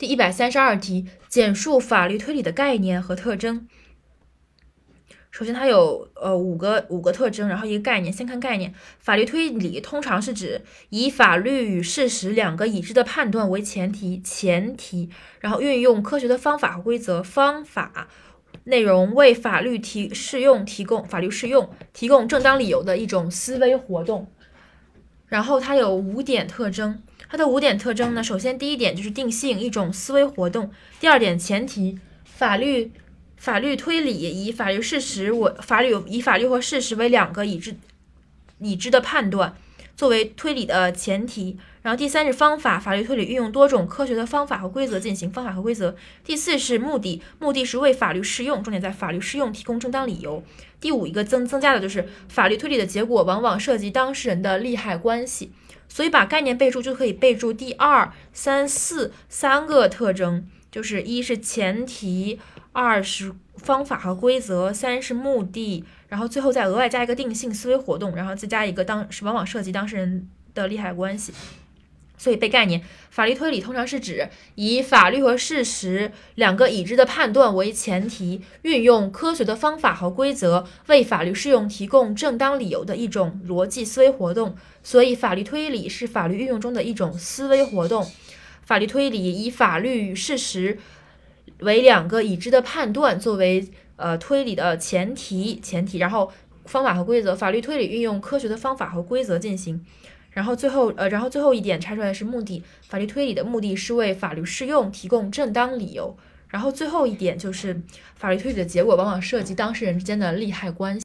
第一百三十二题，简述法律推理的概念和特征。首先，它有呃五个五个特征，然后一个概念。先看概念，法律推理通常是指以法律与事实两个已知的判断为前提，前提，然后运用科学的方法和规则，方法内容为法律提适用提供法律适用提供正当理由的一种思维活动。然后它有五点特征。它的五点特征呢？首先，第一点就是定性，一种思维活动；第二点，前提，法律法律推理以法律事实为法律以法律和事实为两个已知已知的判断作为推理的前提。然后第三是方法，法律推理运用多种科学的方法和规则进行方法和规则。第四是目的，目的是为法律适用，重点在法律适用提供正当理由。第五一个增增加的就是法律推理的结果往往涉及当事人的利害关系。所以把概念备注就可以备注第二、三、四三个特征，就是一是前提，二是方法和规则，三是目的，然后最后再额外加一个定性思维活动，然后再加一个当是往往涉及当事人的利害关系。所以背概念，法律推理通常是指以法律和事实两个已知的判断为前提，运用科学的方法和规则为法律适用提供正当理由的一种逻辑思维活动。所以法律推理是法律运用中的一种思维活动。法律推理以法律与事实为两个已知的判断作为呃推理的前提前提，然后方法和规则，法律推理运用科学的方法和规则进行。然后最后，呃，然后最后一点拆出来是目的，法律推理的目的是为法律适用提供正当理由。然后最后一点就是法律推理的结果往往涉及当事人之间的利害关系。